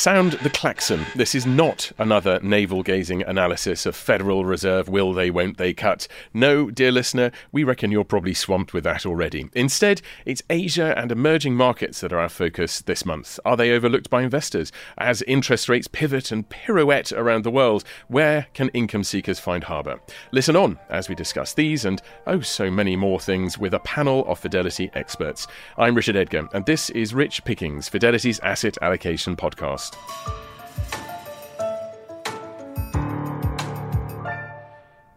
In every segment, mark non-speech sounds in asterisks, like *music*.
Sound the klaxon. This is not another navel gazing analysis of Federal Reserve will they, won't they cut. No, dear listener, we reckon you're probably swamped with that already. Instead, it's Asia and emerging markets that are our focus this month. Are they overlooked by investors? As interest rates pivot and pirouette around the world, where can income seekers find harbour? Listen on as we discuss these and oh so many more things with a panel of Fidelity experts. I'm Richard Edgar, and this is Rich Pickings, Fidelity's Asset Allocation Podcast podcast.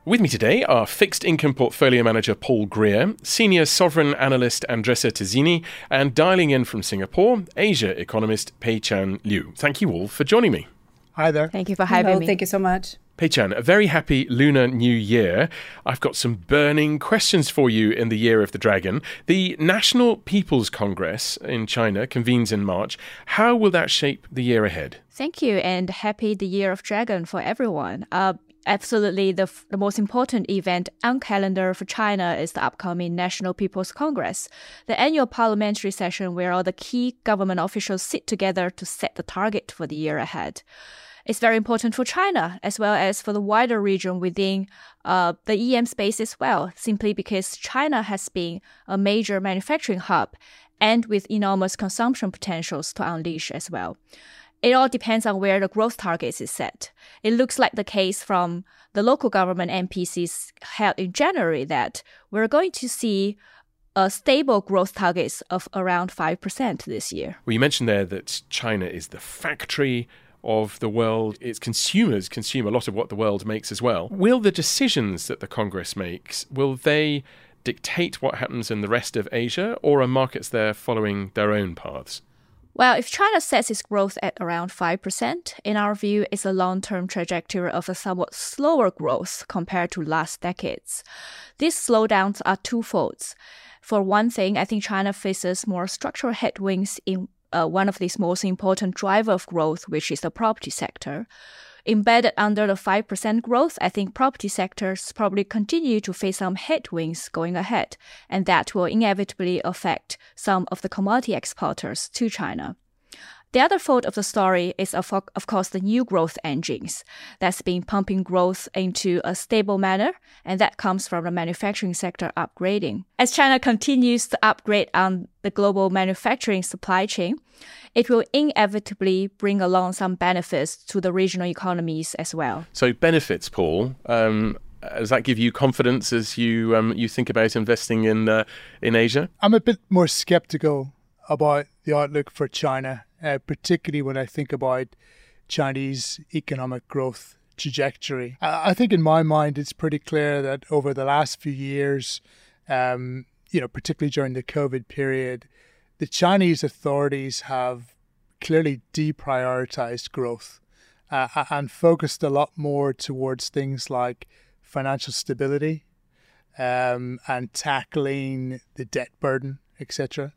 With me today are fixed income portfolio manager Paul Greer, senior sovereign analyst Andressa Tezine, and dialing in from Singapore, Asia economist Peiqian Liu. Thank you all for joining me. Hi there. Thank you for having Hello, me. Thank you so much. Peiqian, a very happy Lunar New Year. I've got some burning questions for you in the Year of the Dragon. The National People's Congress in China convenes in March. How will that shape the year ahead? Thank you, and happy the Year of Dragon for everyone. Uh, absolutely, the, f- the most important event on calendar for China is the upcoming National People's Congress, the annual parliamentary session where all the key government officials sit together to set the target for the year ahead. It's very important for China as well as for the wider region within uh, the EM space as well, simply because China has been a major manufacturing hub and with enormous consumption potentials to unleash as well. It all depends on where the growth targets is set. It looks like the case from the local government NPCs held in January that we're going to see a stable growth targets of around 5% this year. Well, you mentioned there that China is the factory of the world. Its consumers consume a lot of what the world makes as well. Will the decisions that the Congress makes, will they dictate what happens in the rest of Asia, or are markets there following their own paths? Well, if China sets its growth at around 5%, in our view, it's a long term trajectory of a somewhat slower growth compared to last decades. These slowdowns are twofold. For one thing, I think China faces more structural headwinds in uh, one of these most important driver of growth, which is the property sector. Embedded under the 5% growth, I think property sectors probably continue to face some headwinds going ahead, and that will inevitably affect some of the commodity exporters to China. The other fold of the story is, of, of course, the new growth engines that's been pumping growth into a stable manner, and that comes from the manufacturing sector upgrading. As China continues to upgrade on the global manufacturing supply chain, it will inevitably bring along some benefits to the regional economies as well. So, benefits, Paul. Um, does that give you confidence as you um, you think about investing in uh, in Asia? I'm a bit more skeptical about the outlook for China uh, particularly when I think about Chinese economic growth trajectory. I think in my mind, it's pretty clear that over the last few years, um, you know, particularly during the COVID period, the Chinese authorities have clearly deprioritized growth uh, and focused a lot more towards things like financial stability um, and tackling the debt burden, etc.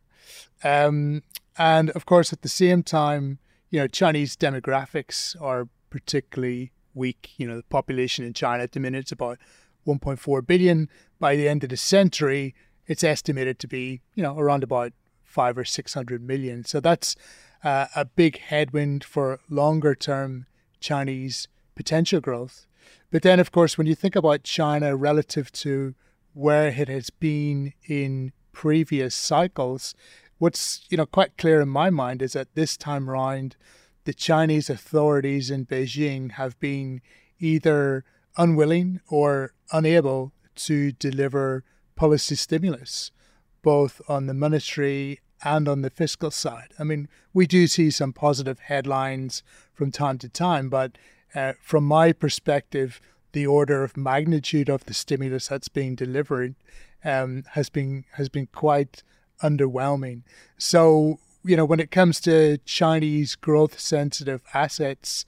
Um, and of course, at the same time, you know, Chinese demographics are particularly weak. You know, the population in China at the minute is about 1.4 billion. By the end of the century, it's estimated to be, you know, around about five or 600 million. So that's uh, a big headwind for longer term Chinese potential growth. But then, of course, when you think about China relative to where it has been in previous cycles, what's you know quite clear in my mind is that this time round, the Chinese authorities in Beijing have been either unwilling or unable to deliver policy stimulus, both on the monetary and on the fiscal side. I mean, we do see some positive headlines from time to time, but uh, from my perspective, the order of magnitude of the stimulus that's being delivered um, has been has been quite underwhelming. So, you know, when it comes to Chinese growth sensitive assets,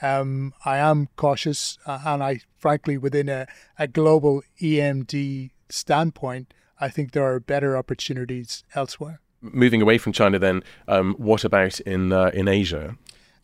um, I am cautious. Uh, and I, frankly, within a, a global EMD standpoint, I think there are better opportunities elsewhere. Moving away from China, then, um, what about in uh, in Asia?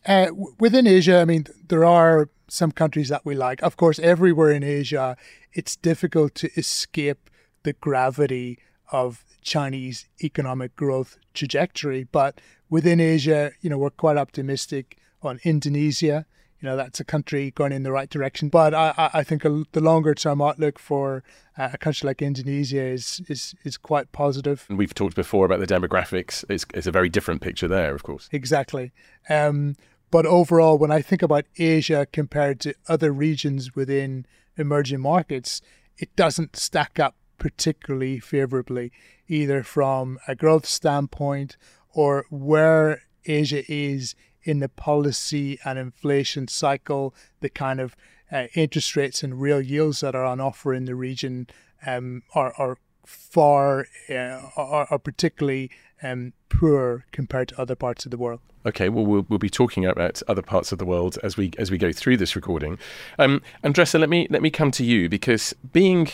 Uh, within Asia, I mean, there are some countries that we like. Of course, everywhere in Asia, it's difficult to escape the gravity of Chinese economic growth trajectory. But within Asia, you know, we're quite optimistic on Indonesia. You know, that's a country going in the right direction. But I, I think a, the longer term outlook for uh, a country like Indonesia is, is, is quite positive. And we've talked before about the demographics. It's, it's a very different picture there, of course. Exactly. Um, but overall, when I think about Asia compared to other regions within emerging markets, it doesn't stack up particularly favorably, either from a growth standpoint or where Asia is in the policy and inflation cycle, the kind of uh, interest rates and real yields that are on offer in the region um, are, are far uh, are, are particularly um, poor compared to other parts of the world. Okay, well, we'll we'll be talking about other parts of the world as we as we go through this recording. Um, Andressa, let me let me come to you because being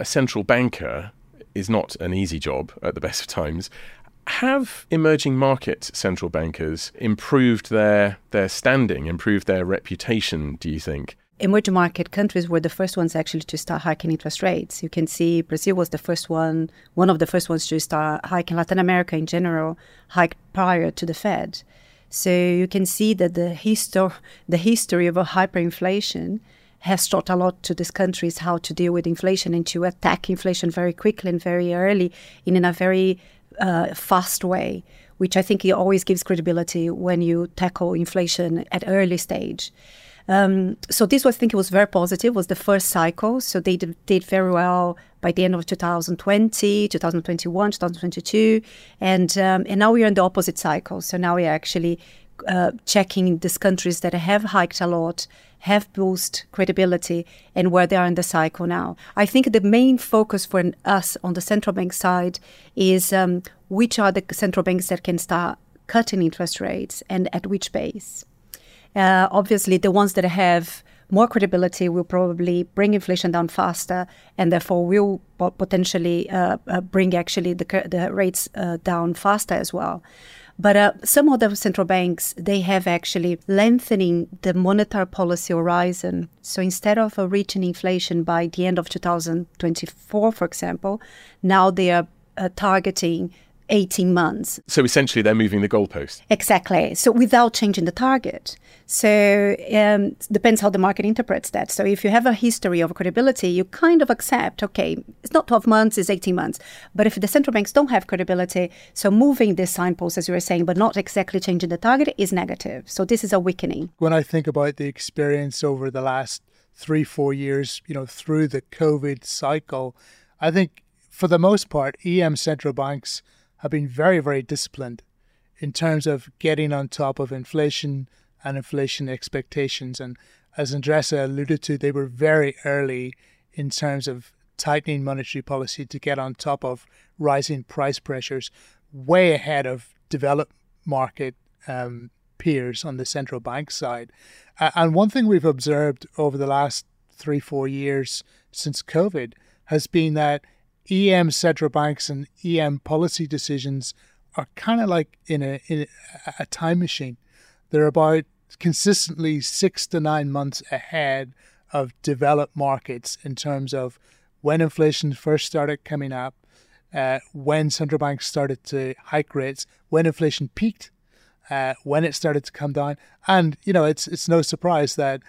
a central banker is not an easy job at the best of times. Have emerging market central bankers improved their their standing, improved their reputation? Do you think? emerging market countries were the first ones actually to start hiking interest rates. You can see Brazil was the first one, one of the first ones to start hiking. Latin America in general hiked prior to the Fed. So you can see that the histo- the history of hyperinflation has taught a lot to these countries how to deal with inflation and to attack inflation very quickly and very early and in a very uh, fast way, which I think it always gives credibility when you tackle inflation at early stage. Um, so this was, I think, it was very positive. Was the first cycle, so they did, did very well by the end of 2020, 2021, 2022, and um, and now we are in the opposite cycle. So now we are actually uh, checking these countries that have hiked a lot, have boost credibility, and where they are in the cycle now. I think the main focus for us on the central bank side is um, which are the central banks that can start cutting interest rates and at which pace. Uh, obviously, the ones that have more credibility will probably bring inflation down faster and therefore will potentially uh, uh, bring actually the, the rates uh, down faster as well. But uh, some other central banks, they have actually lengthening the monetary policy horizon. So instead of uh, reaching inflation by the end of 2024, for example, now they are uh, targeting 18 months. So essentially, they're moving the goalpost. Exactly. So without changing the target. So um, depends how the market interprets that. So if you have a history of credibility, you kind of accept, okay, it's not 12 months, it's 18 months. But if the central banks don't have credibility, so moving this signpost, as you were saying, but not exactly changing the target is negative. So this is a weakening. When I think about the experience over the last three, four years, you know, through the COVID cycle, I think for the most part, EM central banks have been very, very disciplined in terms of getting on top of inflation and inflation expectations. And as Andressa alluded to, they were very early in terms of tightening monetary policy to get on top of rising price pressures, way ahead of developed market um, peers on the central bank side. And one thing we've observed over the last three, four years since COVID has been that EM central banks and EM policy decisions are kind of like in a, in a time machine. They're about consistently six to nine months ahead of developed markets in terms of when inflation first started coming up, uh, when central banks started to hike rates, when inflation peaked, uh, when it started to come down, and you know it's it's no surprise that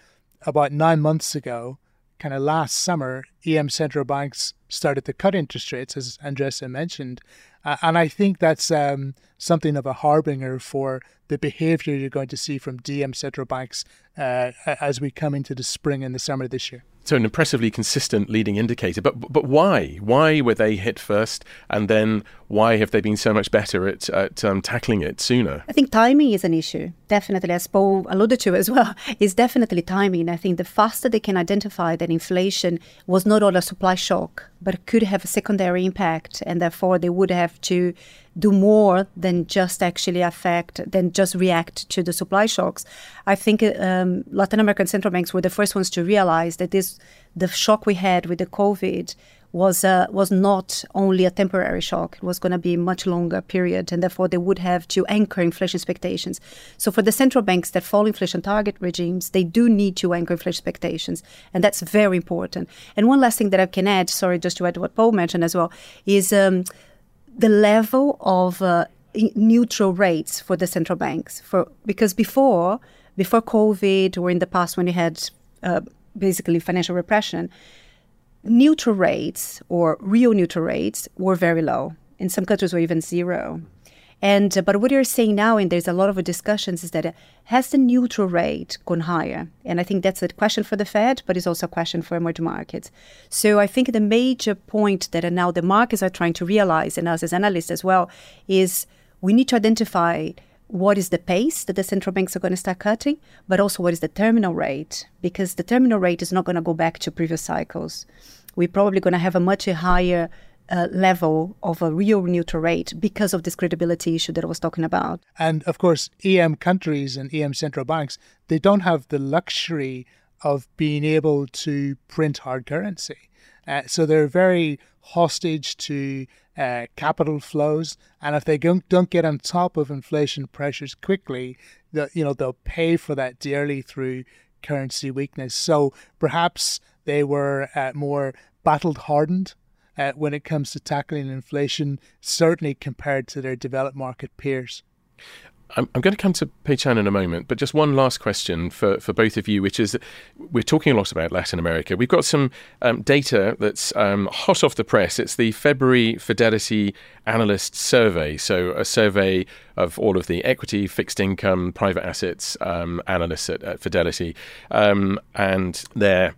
about nine months ago, kind of last summer, EM central banks started to cut interest rates, as Andressa mentioned. Uh, and I think that's um, something of a harbinger for the behavior you're going to see from DM central banks uh, as we come into the spring and the summer this year. So an impressively consistent leading indicator. But but why? Why were they hit first, and then why have they been so much better at, at um, tackling it sooner? I think timing is an issue. Definitely, as Paul alluded to as well, *laughs* is definitely timing. I think the faster they can identify that inflation was not all a supply shock, but could have a secondary impact, and therefore they would have to do more than just actually affect, than just react to the supply shocks. I think um, Latin American central banks were the first ones to realize that this, the shock we had with the COVID was uh, was not only a temporary shock; it was going to be a much longer period, and therefore they would have to anchor inflation expectations. So for the central banks that follow inflation target regimes, they do need to anchor inflation expectations, and that's very important. And one last thing that I can add, sorry, just to add what Paul mentioned as well, is. Um, the level of uh, neutral rates for the central banks for because before before COVID or in the past when you had uh, basically financial repression, neutral rates or real neutral rates were very low. In some countries, were even zero. And uh, but what you're saying now, and there's a lot of discussions, is that uh, has the neutral rate gone higher? And I think that's a question for the Fed, but it's also a question for emerging markets. So I think the major point that uh, now the markets are trying to realize, and us as analysts as well, is we need to identify what is the pace that the central banks are going to start cutting, but also what is the terminal rate, because the terminal rate is not going to go back to previous cycles. We're probably going to have a much higher uh, level of a real neutral rate because of this credibility issue that I was talking about. And of course, EM countries and EM central banks, they don't have the luxury of being able to print hard currency. Uh, so they're very hostage to uh, capital flows, and if they don't, don't get on top of inflation pressures quickly, the, you know they'll pay for that dearly through currency weakness. So perhaps they were uh, more battle hardened uh, when it comes to tackling inflation, certainly compared to their developed market peers. I'm, going to come to Peiqian in a moment, but just one last question for, for both of you, which is we're talking a lot about Latin America. We've got some um, data that's um, hot off the press. It's the February Fidelity Analyst Survey. So, a survey of all of the equity, fixed income, private assets um, analysts at, at Fidelity. Um, and they're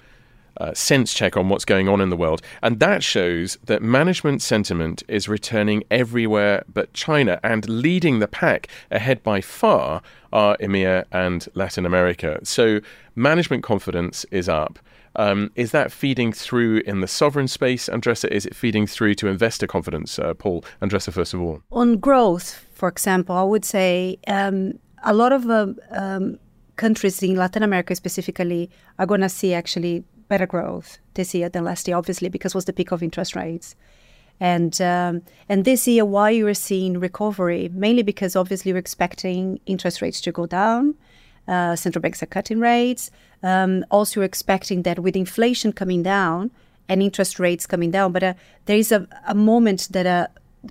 uh, sense check on what's going on in the world. And that shows that management sentiment is returning everywhere but China and leading the pack ahead by far are EMEA and Latin America. So management confidence is up. Um, is that feeding through in the sovereign space, Andressa? Is it feeding through to investor confidence? Uh, Paul, Andressa, first of all. On growth, for example, I would say um, a lot of uh, um, countries in Latin America specifically are going to see actually better growth this year than last year, obviously, because was the peak of interest rates. And um, and this year, why you are seeing recovery? Mainly because obviously we're expecting interest rates to go down. Uh, central banks are cutting rates. Um, also, we're expecting that with inflation coming down and interest rates coming down, but uh, there is a, a moment that uh,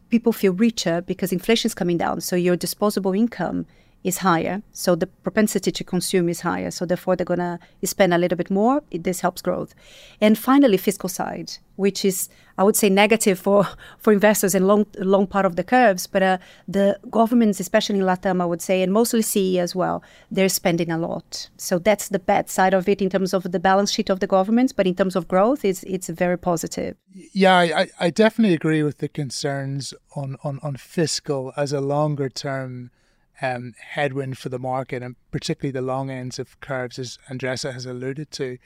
people feel richer because inflation is coming down. So your disposable income is higher. So the propensity to consume is higher. So therefore, they're going to spend a little bit more. This helps growth. And finally, fiscal side, which is, I would say, negative for, *laughs* for investors in long, long part of the curves. But uh, the governments, especially in Latam, I would say, and mostly CE as well, they're spending a lot. So that's the bad side of it in terms of the balance sheet of the governments. But in terms of growth, it's, it's very positive. Yeah, I, I definitely agree with the concerns on, on, on fiscal as a longer term um, headwind for the market, and particularly the long ends of curves, as Andressa has alluded to.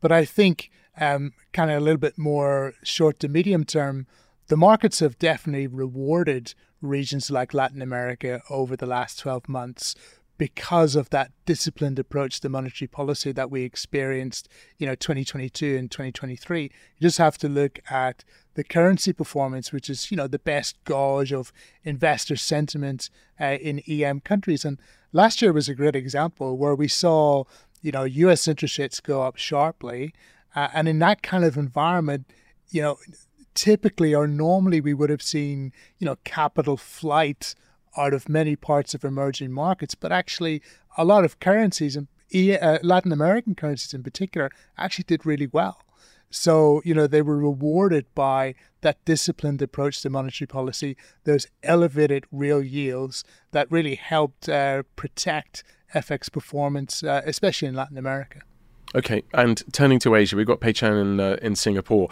But I think, um, kind of a little bit more short to medium term, the markets have definitely rewarded regions like Latin America over the last 12 months because of that disciplined approach to monetary policy that we experienced, you know, 2022 and 2023. You just have to look at the currency performance, which is, you know, the best gauge of investor sentiment uh, in EM countries. And last year was a great example where we saw, you know, US interest rates go up sharply. Uh, and in that kind of environment, you know, typically or normally we would have seen, you know, capital flight out of many parts of emerging markets, but actually a lot of currencies, and uh, Latin American currencies in particular, actually did really well. So, you know, they were rewarded by that disciplined approach to monetary policy, those elevated real yields that really helped uh, protect FX performance, uh, especially in Latin America. Okay, and turning to Asia, we've got Peiqian in, uh, in Singapore.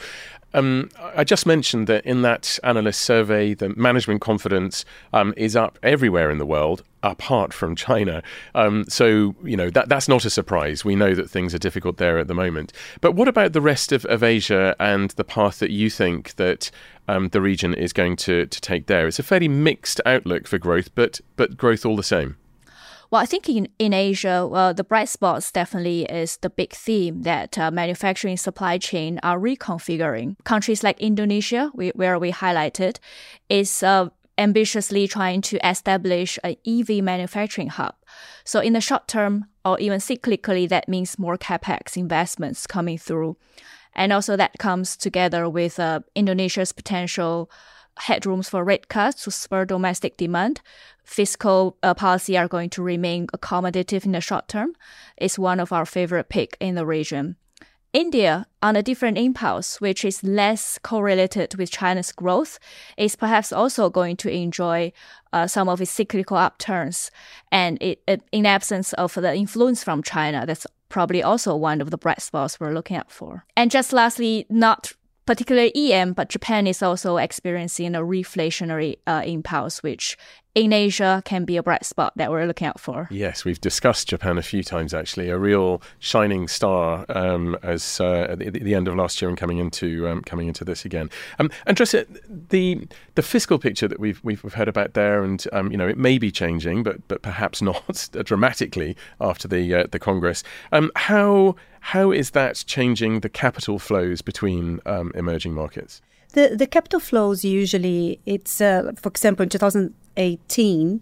Um, I just mentioned that in that analyst survey, the management confidence um, is up everywhere in the world, apart from China. Um, so, you know, that, that's not a surprise. We know that things are difficult there at the moment. But what about the rest of, of Asia and the path that you think that um, the region is going to, to take there? It's a fairly mixed outlook for growth, but, but growth all the same. Well, I think in, in Asia, uh, the bright spots definitely is the big theme that uh, manufacturing supply chain are reconfiguring. Countries like Indonesia, we, where we highlighted, is uh, ambitiously trying to establish an EV manufacturing hub. So in the short term, or even cyclically, that means more capex investments coming through. And also that comes together with uh, Indonesia's potential headrooms for rate cuts to spur domestic demand, fiscal uh, policy are going to remain accommodative in the short term, is one of our favorite pick in the region. India, on a different impulse, which is less correlated with China's growth, is perhaps also going to enjoy uh, some of its cyclical upturns. And it, it, in absence of the influence from China, that's probably also one of the bright spots we're looking out for. And just lastly, not particularly EM, but Japan is also experiencing a reflationary uh, impulse, which in Asia can be a bright spot that we're looking out for. Yes, we've discussed Japan a few times actually. A real shining star um, as uh, at the, the, end of last year and coming into um, coming into this again. Um, Andressa, the the fiscal picture that we've we've heard about there, and um, you know it may be changing, but but perhaps *laughs* not dramatically after the uh, the Congress. Um, how how is that changing the capital flows between um, emerging markets? The the capital flows usually it's uh, for example in 2018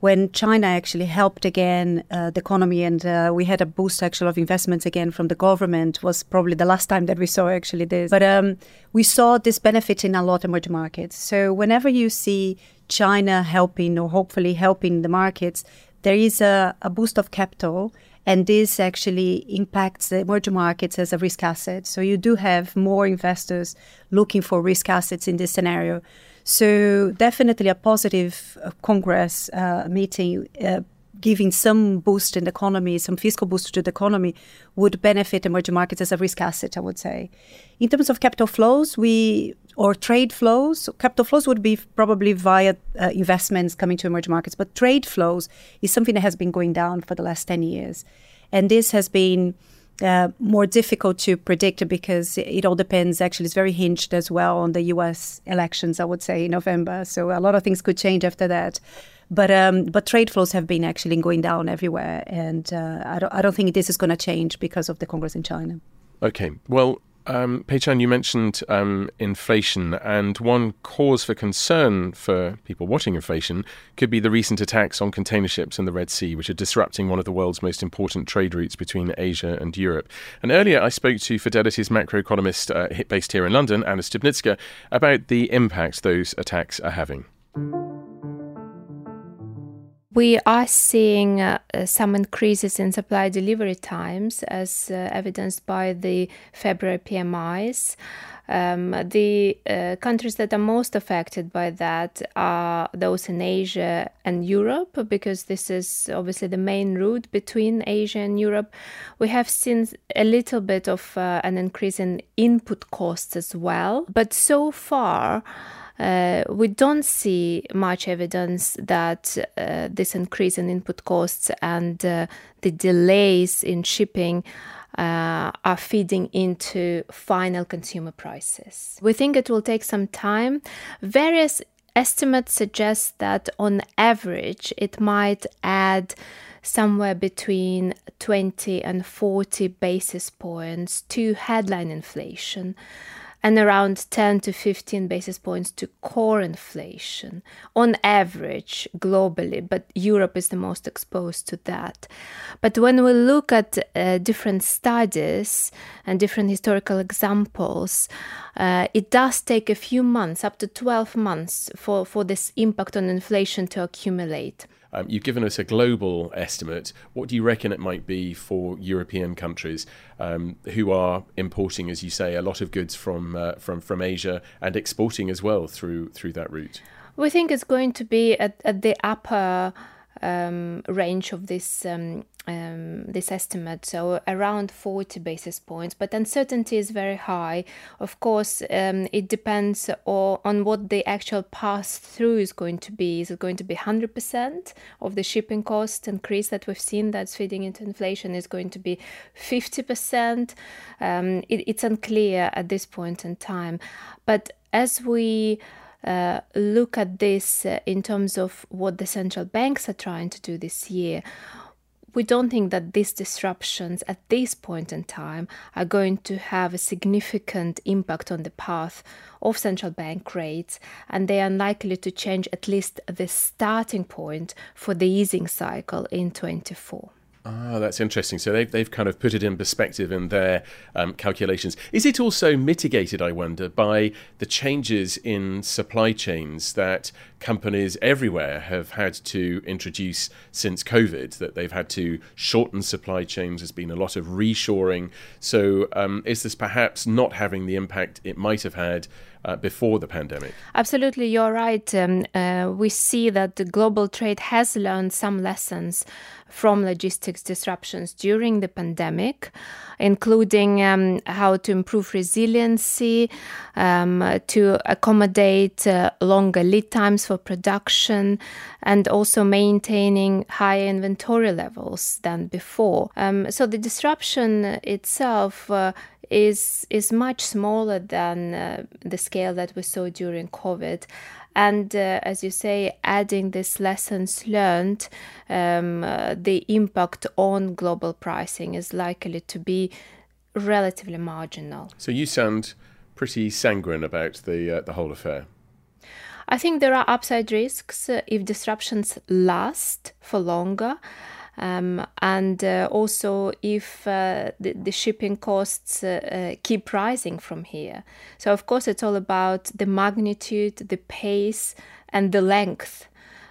when China actually helped again uh, the economy and uh, we had a boost actually of investments again from the government was probably the last time that we saw actually this. But um, we saw this benefit in a lot of emerging markets. So whenever you see China helping or hopefully helping the markets, there is a, a boost of capital and this actually impacts the emerging markets as a risk asset. So you do have more investors looking for risk assets in this scenario. So definitely a positive uh, Congress uh, meeting. Uh, giving some boost in the economy, some fiscal boost to the economy, would benefit emerging markets as a risk asset, I would say. In terms of capital flows, we or trade flows. Capital flows would be probably via uh, investments coming to emerging markets, but trade flows is something that has been going down for the last 10 years. And this has been uh, more difficult to predict because it all depends. Actually, it's very hinged as well on the U.S. elections. I would say in November, so a lot of things could change after that. But um, but trade flows have been actually going down everywhere, and uh, I don't I don't think this is going to change because of the Congress in China. Okay, well, um, you mentioned um, inflation, and one cause for concern for people watching inflation could be the recent attacks on container ships in the Red Sea, which are disrupting one of the world's most important trade routes between Asia and Europe. And earlier, I spoke to Fidelity's macroeconomist uh, based here in London, Anna Stupnytska, about the impact those attacks are having. We are seeing uh, some increases in supply delivery times, as uh, evidenced by the February PMIs. Um, the uh, countries that are most affected by that are those in Asia and Europe, because this is obviously the main route between Asia and Europe. We have seen a little bit of uh, an increase in input costs as well, but so far, uh, we don't see much evidence that uh, this increase in input costs and uh, the delays in shipping uh, are feeding into final consumer prices. We think it will take some time. Various estimates suggest that on average it might add somewhere between 20 and 40 basis points to headline inflation and around 10 to 15 basis points to core inflation on average globally, but Europe is the most exposed to that. But when we look at uh, different studies and different historical examples, uh, it does take a few months, up to 12 months, for, for this impact on inflation to accumulate. Um, you've given us a global estimate. What do you reckon it might be for European countries um, who are importing, as you say, a lot of goods from uh, from from Asia and exporting as well through through that route? We think it's going to be at, at the upper um, range of this um, um, this estimate, so around 40 basis points. But uncertainty is very high. Of course, um, it depends o- on what the actual pass through is going to be. Is it going to be 100% of the shipping cost increase that we've seen that's feeding into inflation? Is going to be 50%? Um, it, it's unclear at this point in time. But as we uh, look at this uh, in terms of what the central banks are trying to do this year, we don't think that these disruptions at this point in time are going to have a significant impact on the path of central bank rates, and they are unlikely to change at least the starting point for the easing cycle in 24. Ah, that's interesting. So they've, they've kind of put it in perspective in their um, calculations. Is it also mitigated, I wonder, by the changes in supply chains that companies everywhere have had to introduce since COVID, that they've had to shorten supply chains? There's been a lot of reshoring. So um, is this perhaps not having the impact it might have had uh, before the pandemic. Absolutely, you're right. Um, uh, we see that the global trade has learned some lessons from logistics disruptions during the pandemic, including um, how to improve resiliency, um, to accommodate uh, longer lead times for production, and also maintaining higher inventory levels than before. Um, so the disruption itself uh, is is much smaller than uh, the scale that we saw during COVID. And uh, as you say, adding these lessons learned, um, uh, the impact on global pricing is likely to be relatively marginal. So you sound pretty sanguine about the uh, the whole affair. I think there are upside risks uh, if disruptions last for longer. Um, and uh, also if uh, the, the, shipping costs uh, uh, keep rising from here. So, of course, it's all about the magnitude, the pace, and the length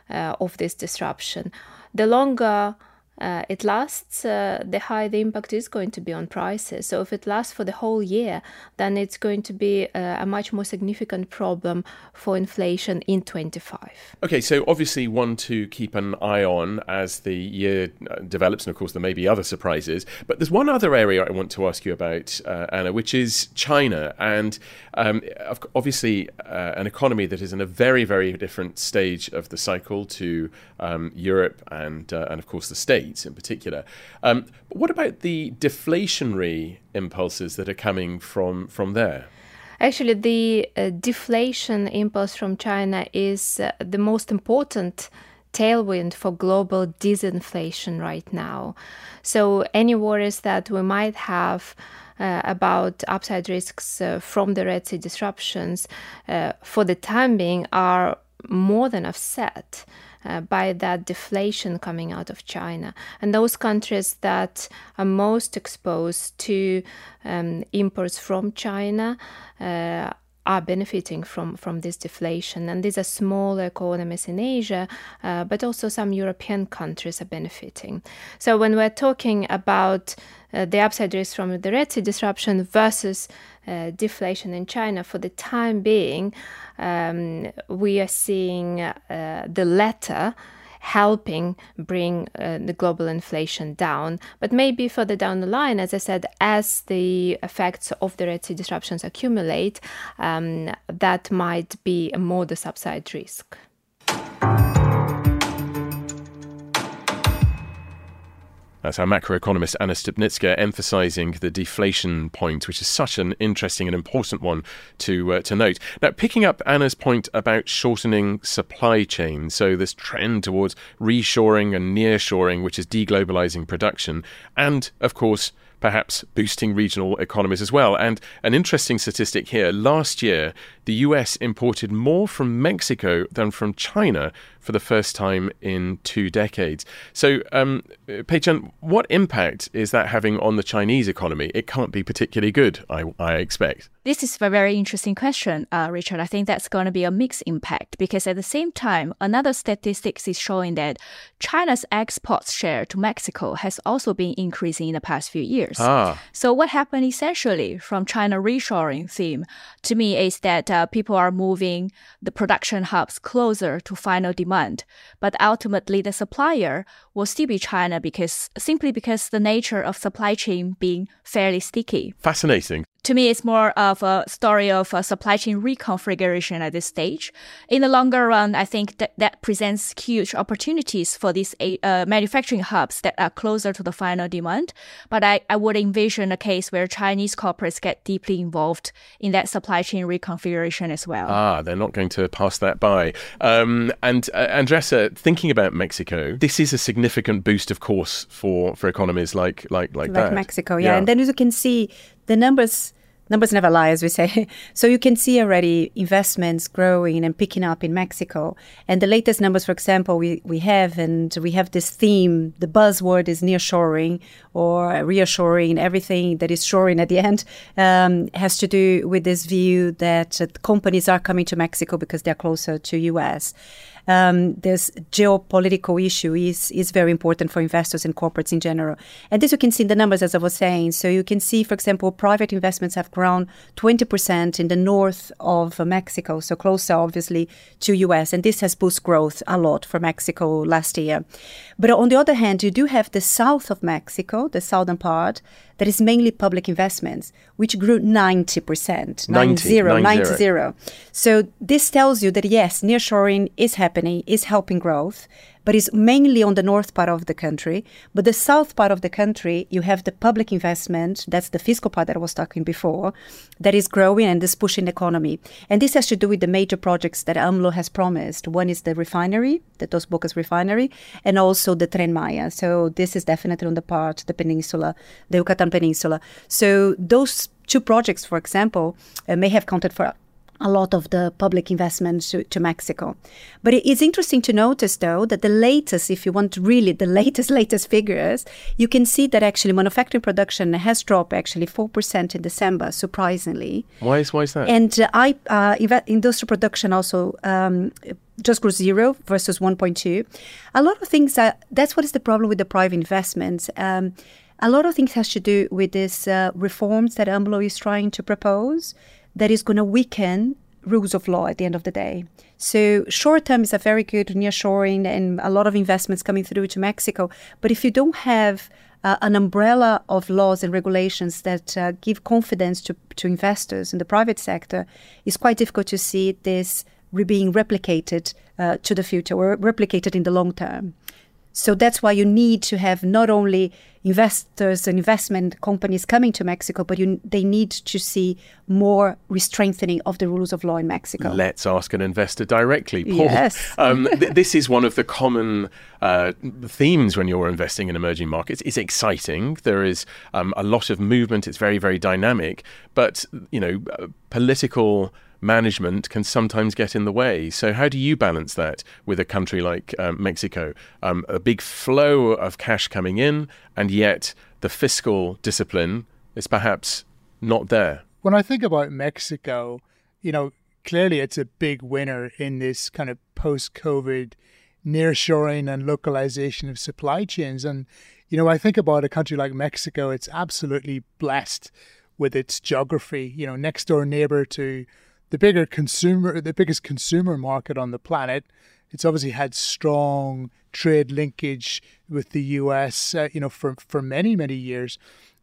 uh, of this disruption. The longer uh, it lasts, uh, the higher the impact is going to be on prices. So if it lasts for the whole year, then it's going to be a, a much more significant problem for inflation in 25. Okay, so obviously one to keep an eye on as the year uh, develops, and of course there may be other surprises. But there's one other area I want to ask you about, uh, Anna, which is China, and um, obviously uh, an economy that is in a very, very different stage of the cycle to um, Europe and uh, and of course the States in particular. Um, what about the deflationary impulses that are coming from from there? Actually, the uh, deflation impulse from China is uh, the most important tailwind for global disinflation right now. So, any worries that we might have uh, about upside risks uh, from the Red Sea disruptions uh, for the time being are more than offset uh, by that deflation coming out of China. And those countries that are most exposed to um, imports from China uh, are benefiting from, from this deflation. And these are small economies in Asia, uh, but also some European countries are benefiting. So when we're talking about uh, the upside risk from the Red Sea disruption versus uh, deflation in China, for the time being, um, we are seeing uh, the latter helping bring uh, the global inflation down. But maybe further down the line, as I said, as the effects of the Red Sea disruptions accumulate, um, that might be a modest upside risk. That's our macroeconomist Anna Stupnytska emphasising the deflation point, which is such an interesting and important one to uh, to note. Now, picking up Anna's point about shortening supply chains, so this trend towards reshoring and nearshoring, which is deglobalising production, and of course perhaps boosting regional economies as well. And an interesting statistic here last year, the US imported more from Mexico than from China for the first time in two decades. So, um, Peiqian, what impact is that having on the Chinese economy? It can't be particularly good, I, I expect. This is a very interesting question, uh, Richard. I think that's going to be a mixed impact because at the same time, another statistics is showing that China's exports share to Mexico has also been increasing in the past few years. Ah. So what happened essentially from China reshoring theme to me is that uh, Uh, people are moving the production hubs closer to final demand demand. But ultimately, the supplier will still be China because simply because the nature of supply chain being fairly sticky. Fascinating to me, it's more of a story of a supply chain reconfiguration at this stage. In the longer run, I think that that presents huge opportunities for these uh, manufacturing hubs that are closer to the final demand. But I, I would envision a case where Chinese corporates get deeply involved in that supply chain reconfiguration as well. Ah, they're not going to pass that by. Um, and uh, Andressa, thinking about Mexico, this is a significant boost, of course, for, for economies like like like, like that. Mexico. Yeah. yeah, and then as you can see, the numbers numbers never lie, as we say. *laughs* so you can see already investments growing and picking up in Mexico. And the latest numbers, for example, we, we have, and we have this theme, the buzzword is nearshoring or reshoring, everything that is shoring at the end um, has to do with this view that uh, companies are coming to Mexico because they're closer to US um, this geopolitical issue is is very important for investors and corporates in general. And this you can see in the numbers, as I was saying. So you can see, for example, private investments have grown 20% in the north of Mexico, so closer, obviously, to US, and this has boosted growth a lot for Mexico last year. But on the other hand, you do have the south of Mexico, the southern part, that is mainly public investments, which grew 90%. 90, 90, 90. So this tells you that yes, nearshoring is happening, is helping growth but it's mainly on the north part of the country. But the south part of the country, you have the public investment, that's the fiscal part that I was talking before, that is growing and is pushing the economy. And this has to do with the major projects that AMLO has promised. One is the refinery, the Dos Bocas refinery, and also the Tren Maya. So this is definitely on the part, the peninsula, the Yucatan Peninsula. So those two projects, for example, uh, may have counted for a lot of the public investment to, to, Mexico. But it is interesting to notice, though, that the latest, if you want really the *laughs* latest, latest figures, you can see that actually manufacturing production has dropped actually 4% in December, surprisingly. Why is, why is that? And uh, I, uh, industrial production also um, just grew zero versus 1.2. A lot of things, are, that's what is the problem with the private investments. Um, a lot of things has to do with these uh, reforms that AMLO is trying to propose that is going to weaken rules of law at the end of the day. So short term is a very good nearshoring and a lot of investments coming through to Mexico. But if you don't have uh, an umbrella of laws and regulations that uh, give confidence to, to investors in the private sector, it's quite difficult to see this re- being replicated uh, to the future or replicated in the long term. So that's why you need to have not only investors and investment companies coming to Mexico, but you, they need to see more re-strengthening of the rules of law in Mexico. Let's ask an investor directly, Paul. Yes. *laughs* um, th- this is one of the common uh, themes when you're investing in emerging markets. It's exciting. There is um, a lot of movement. It's very, very dynamic. But you know, uh, political management can sometimes get in the way. So, how do you balance that with a country like um, Mexico? Um, a big flow of cash coming in, and yet the fiscal discipline is perhaps not there. When I think about Mexico, you know, clearly it's a big winner in this kind of post COVID nearshoring and localization of supply chains. And, you know, I think about a country like Mexico, it's absolutely blessed with its geography, you know, next door neighbor to the bigger consumer, the biggest consumer market on the planet. It's obviously had strong trade linkage with the U.S. Uh, you know, for for many many years,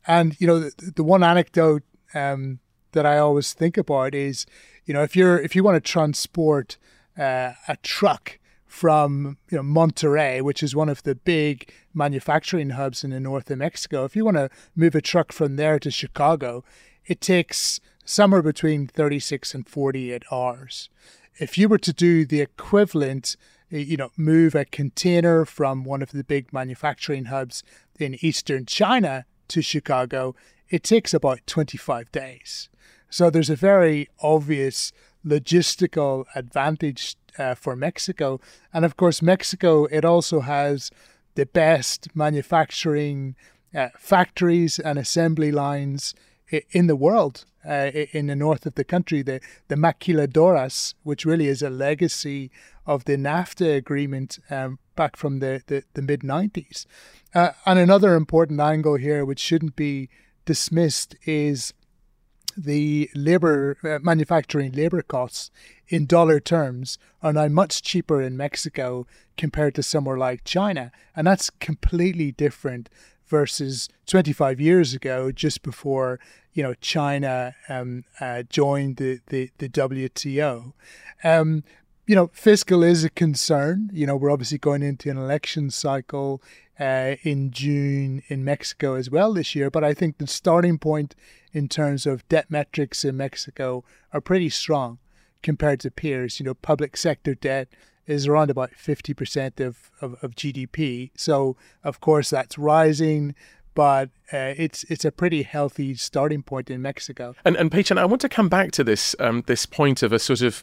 and you know, the, the one anecdote um, that I always think about is, you know, if you're if you want to transport uh, a truck from you know Monterrey, which is one of the big manufacturing hubs in the north of Mexico, if you want to move a truck from there to Chicago, it takes somewhere between 36 and 48 hours. If you were to do the equivalent, eh, you know, move a container from one of the big manufacturing hubs in eastern China to Chicago, it takes about 25 days. So there's a very obvious logistical advantage uh, for Mexico. And of course, Mexico, it also has the best manufacturing uh, factories and assembly lines in the world uh, in the north of the country, the, the maquiladoras, which really is a legacy of the NAFTA agreement um, back from the, the, the mid 90s. Uh, and another important angle here, which shouldn't be dismissed, is the labor uh, manufacturing labor costs in dollar terms are now much cheaper in Mexico compared to somewhere like China and that's completely different versus 25 years ago, just before you know China um, uh, joined the, the, the WTO. Um, you know, fiscal is a concern. You know, we're obviously going into an election cycle uh, in June in Mexico as well this year. But I think the starting point in terms of debt metrics in Mexico are pretty strong compared to peers. You know, public sector debt is around about 50% of, of, of GDP. So, of course, that's rising. but uh, it's it's a pretty healthy starting point in Mexico. And and Peiqian, I want to come back to this um, this point of a sort of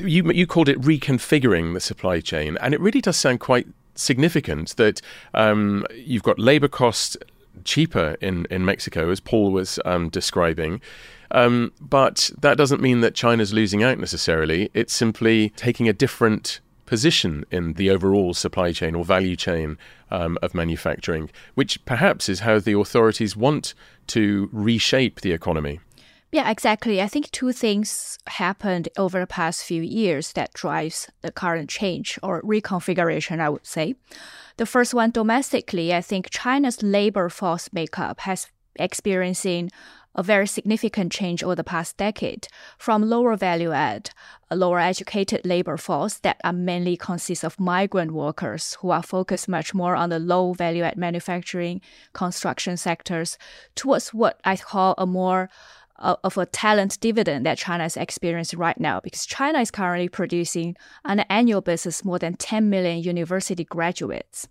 you you called it reconfiguring the supply chain, and it really does sound quite significant that um, you've got labor costs cheaper in in Mexico, as Paul was um, describing. Um, but that doesn't mean that China's losing out necessarily. It's simply taking a different position in the overall supply chain or value chain um, of manufacturing, which perhaps is how the authorities want to reshape the economy. Yeah, exactly. I think two things happened over the past few years that drives the current change or reconfiguration, I would say. The first one domestically, I think China's labor force makeup has experiencing a very significant change over the past decade from lower value add, a lower educated labor force that are mainly consists of migrant workers who are focused much more on the low value add manufacturing, construction sectors, towards what I call a more of a talent dividend that China is experiencing right now because China is currently producing on an annual basis more than 10 million university graduates.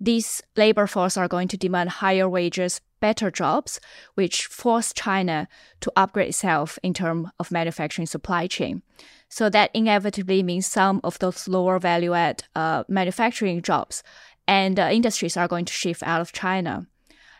These labor force are going to demand higher wages, better jobs, which force China to upgrade itself in terms of manufacturing supply chain. So that inevitably means some of those lower value add uh, manufacturing jobs and uh, industries are going to shift out of China.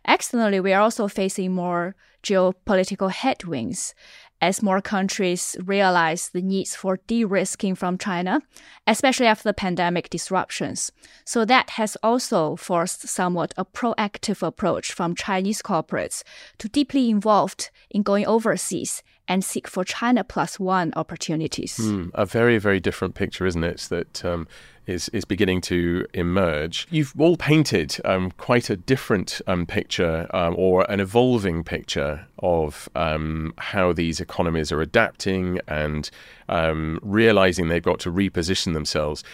Externally, we are also facing more geopolitical headwinds as more countries realize the needs for de-risking from China, especially after the pandemic disruptions. So that has also forced somewhat a proactive approach from Chinese corporates to deeply involved in going overseas and seek for China plus one opportunities. Mm, a very, very different picture, isn't it? That um, is is beginning to emerge. You've all painted um, quite a different um, picture um, or an evolving picture of um, how these economies are adapting and um, realizing they've got to reposition themselves.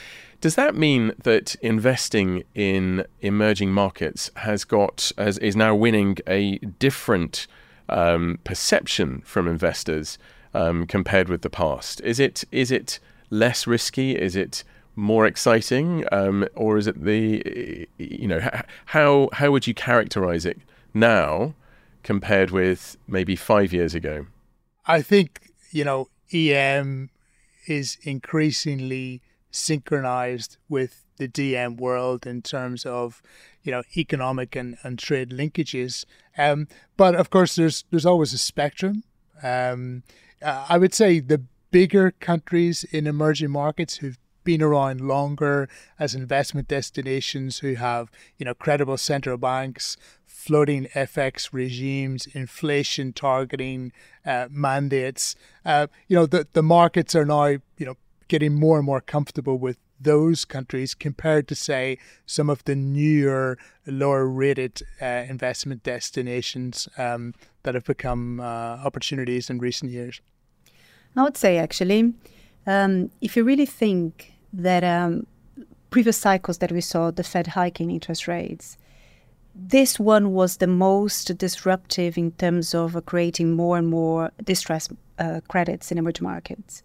Does that mean that investing in emerging markets has got is now winning a different um, perception from investors compared with the past? Is it is it less risky? Is it more exciting, um, or is it the you know how how would you characterize it now compared with maybe five years ago? I think you know EM is increasingly synchronized with the DM world in terms of you know economic and, and trade linkages. Um, but of course, there's there's always a spectrum. Um, uh, I would say the bigger countries in emerging markets who've been around longer as investment destinations who have, you know, credible central banks, floating FX regimes, inflation targeting uh, mandates. Uh, you know, the, the markets are now, you know, getting more and more comfortable with those countries compared to, say, some of the newer, lower rated uh, investment destinations um, that have become uh, opportunities in recent years? I would say, actually, um, if you really think that um, previous cycles that we saw, the Fed hiking interest rates, this one was the most disruptive in terms of creating more and more distressed uh, credits in emerging markets.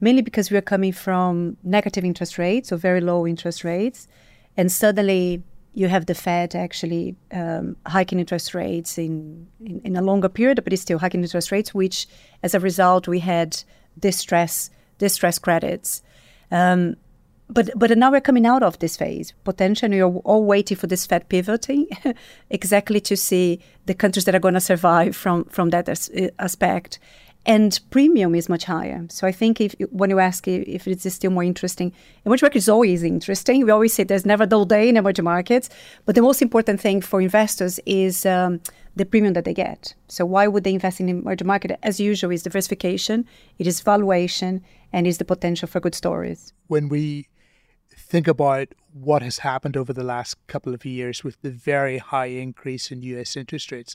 Mainly because we are coming from negative interest rates or very low interest rates, and suddenly you have the Fed actually um, hiking interest rates in, in, in, a longer period, but it's still hiking interest rates, which as a result we had distress distress credits um, but but now we're coming out of this phase. Potentially, we're all waiting for this Fed pivoting, *laughs* exactly to see the countries that are going to survive from from that as, uh, aspect. And premium is much higher. So I think if when you ask if it's still more interesting, emerging markets is always interesting. We always say there's never a dull day in emerging markets. But the most important thing for investors is um, the premium that they get. So why would they invest in emerging market? As usual, is diversification, it is valuation, and is the potential for good stories. When we think about what has happened over the last couple of years with the very high increase in US interest rates,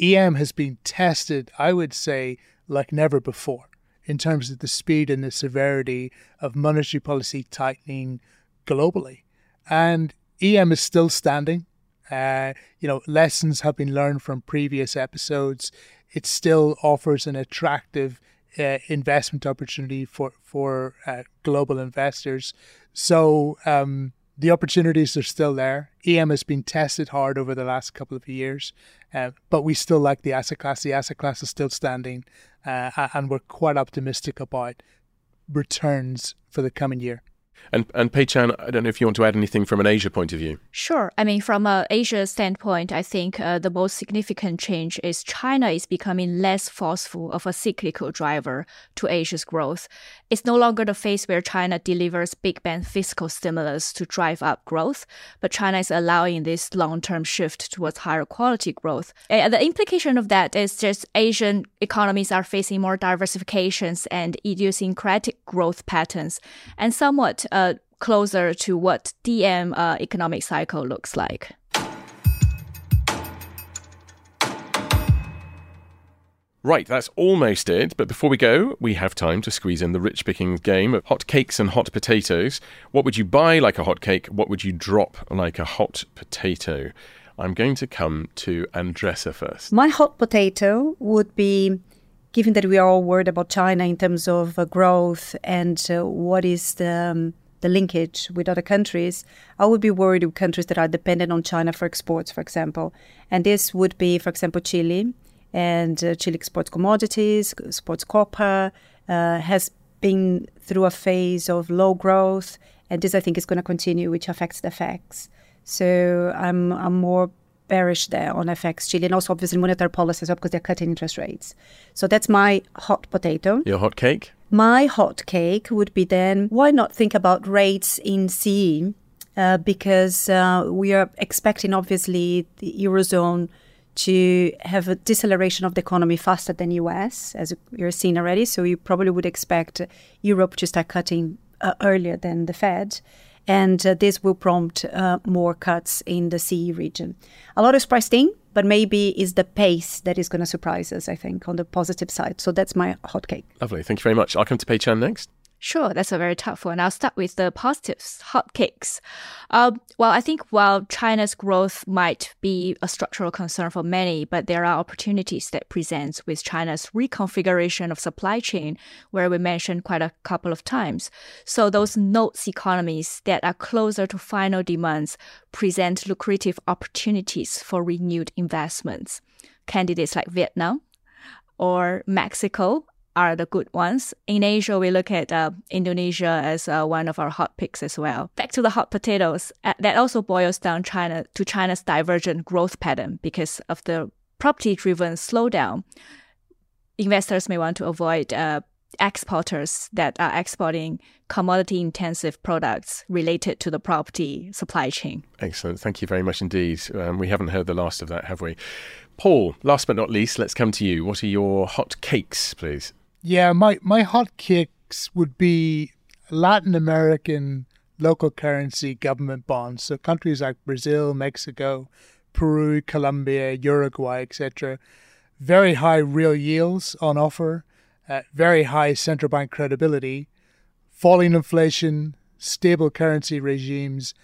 EM has been tested, I would say, like never before in terms of the speed and the severity of monetary policy tightening globally. And EM is still standing. Uh, you know, lessons have been learned from previous episodes. It still offers an attractive uh, investment opportunity for for uh, global investors. So um, the opportunities are still there. EM has been tested hard over the last couple of years, uh, but we still like the asset class. The asset class is still standing, uh, and we're quite optimistic about returns for the coming year. And and Peiqian, I don't know if you want to add anything from an Asia point of view. Sure. I mean, from an Asia standpoint, I think uh, the most significant change is China is becoming less forceful of a cyclical driver to Asia's growth. It's no longer the phase where China delivers big bang fiscal stimulus to drive up growth, but China is allowing this long-term shift towards higher quality growth. And the implication of that is just Asian economies are facing more diversifications and idiosyncratic growth patterns, and somewhat uh, closer to what DM uh, economic cycle looks like. Right, that's almost it. But before we go, we have time to squeeze in the rich pickings game of hot cakes and hot potatoes. What would you buy like a hot cake? What would you drop like a hot potato? I'm going to come to Andressa first. My hot potato would be given that we are all worried about China in terms of uh, growth and uh, what is the, um, the linkage with other countries, I would be worried with countries that are dependent on China for exports, for example. And this would be, for example, Chile. And uh, Chile exports commodities, exports copper, uh, has been through a phase of low growth. And this, I think, is going to continue, which affects the FX. So I'm, I'm more bearish there on FX Chile and also obviously monetary policy as well because they're cutting interest rates. So that's my hot potato. Your hot cake? My hot cake would be then why not think about rates in CE? Uh, because uh, we are expecting obviously the eurozone to have a deceleration of the economy faster than the US, as you're seeing already. So you probably would expect Europe to start cutting uh, earlier than the Fed and uh, this will prompt uh, more cuts in the CE region. A lot is priced in, but maybe is the pace that is going to surprise us, I think, on the positive side. So that's my hot cake. Lovely. Thank you very much. I'll come to Peiqian next. Sure, that's a very tough one. I'll start with the positives, hotcakes. Um, well, I think while China's growth might be a structural concern for many, but there are opportunities that presents with China's reconfiguration of supply chain, where we mentioned quite a couple of times. So those nodes economies that are closer to final demands present lucrative opportunities for renewed investments. Candidates like Vietnam or Mexico are the good ones. In Asia, we look at uh, Indonesia as uh, one of our hot picks as well. Back to the hot potatoes, uh, that also boils down China to China's divergent growth pattern because of the property-driven slowdown. Investors may want to avoid uh, exporters that are exporting commodity-intensive products related to the property supply chain. Excellent. Thank you very much indeed. Um, we haven't heard the last of that, have we? Paul, last but not least, let's come to you. What are your hot cakes, please? Yeah, my, my hot cakes would be Latin American local currency government bonds. So countries like Brazil, Mexico, Peru, Colombia, Uruguay, etc. Very high real yields on offer, uh, very high central bank credibility, falling inflation, stable currency regimes,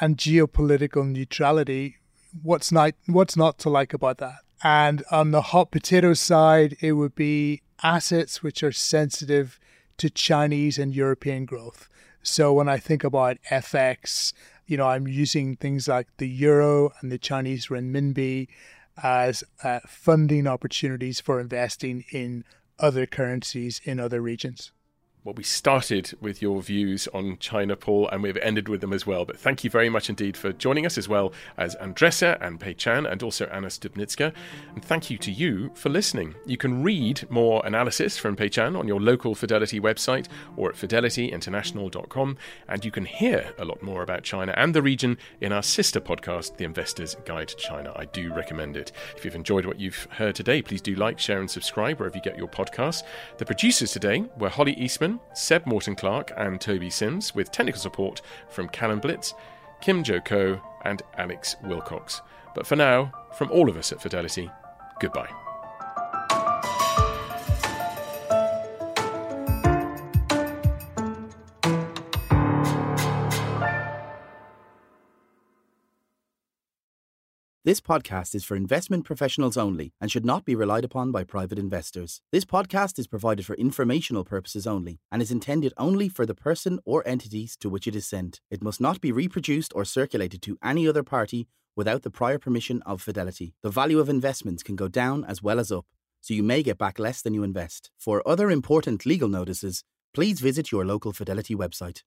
and geopolitical neutrality. What's not what's not to like about that? And on the hot potato side, it would be assets which are sensitive to Chinese and European growth. So when I think about FX, you know, I'm using things like the euro and the Chinese renminbi as uh, funding opportunities for investing in other currencies in other regions well, we started with your views on China, Paul, and we've ended with them as well. But thank you very much indeed for joining us, as well as Andressa and Peiqian, and also Anna Stupnytska. And thank you to you for listening. You can read more analysis from Peiqian on your local Fidelity website or at fidelityinternational.com. And you can hear a lot more about China and the region in our sister podcast, The Investor's Guide to China. I do recommend it. If you've enjoyed what you've heard today, please do like, share, and subscribe wherever you get your podcasts. The producers today were Holly Eastman. Seb Morton Clark, and Toby Sims, with technical support from Callum Blitz, Kim Joko, and Alex Wilcox. But for now, from all of us at Fidelity, goodbye. This podcast is for investment professionals only and should not be relied upon by private investors. This podcast is provided for informational purposes only and is intended only for the person or entities to which it is sent. It must not be reproduced or circulated to any other party without the prior permission of Fidelity. The value of investments can go down as well as up, so you may get back less than you invest. For other important legal notices, please visit your local Fidelity website.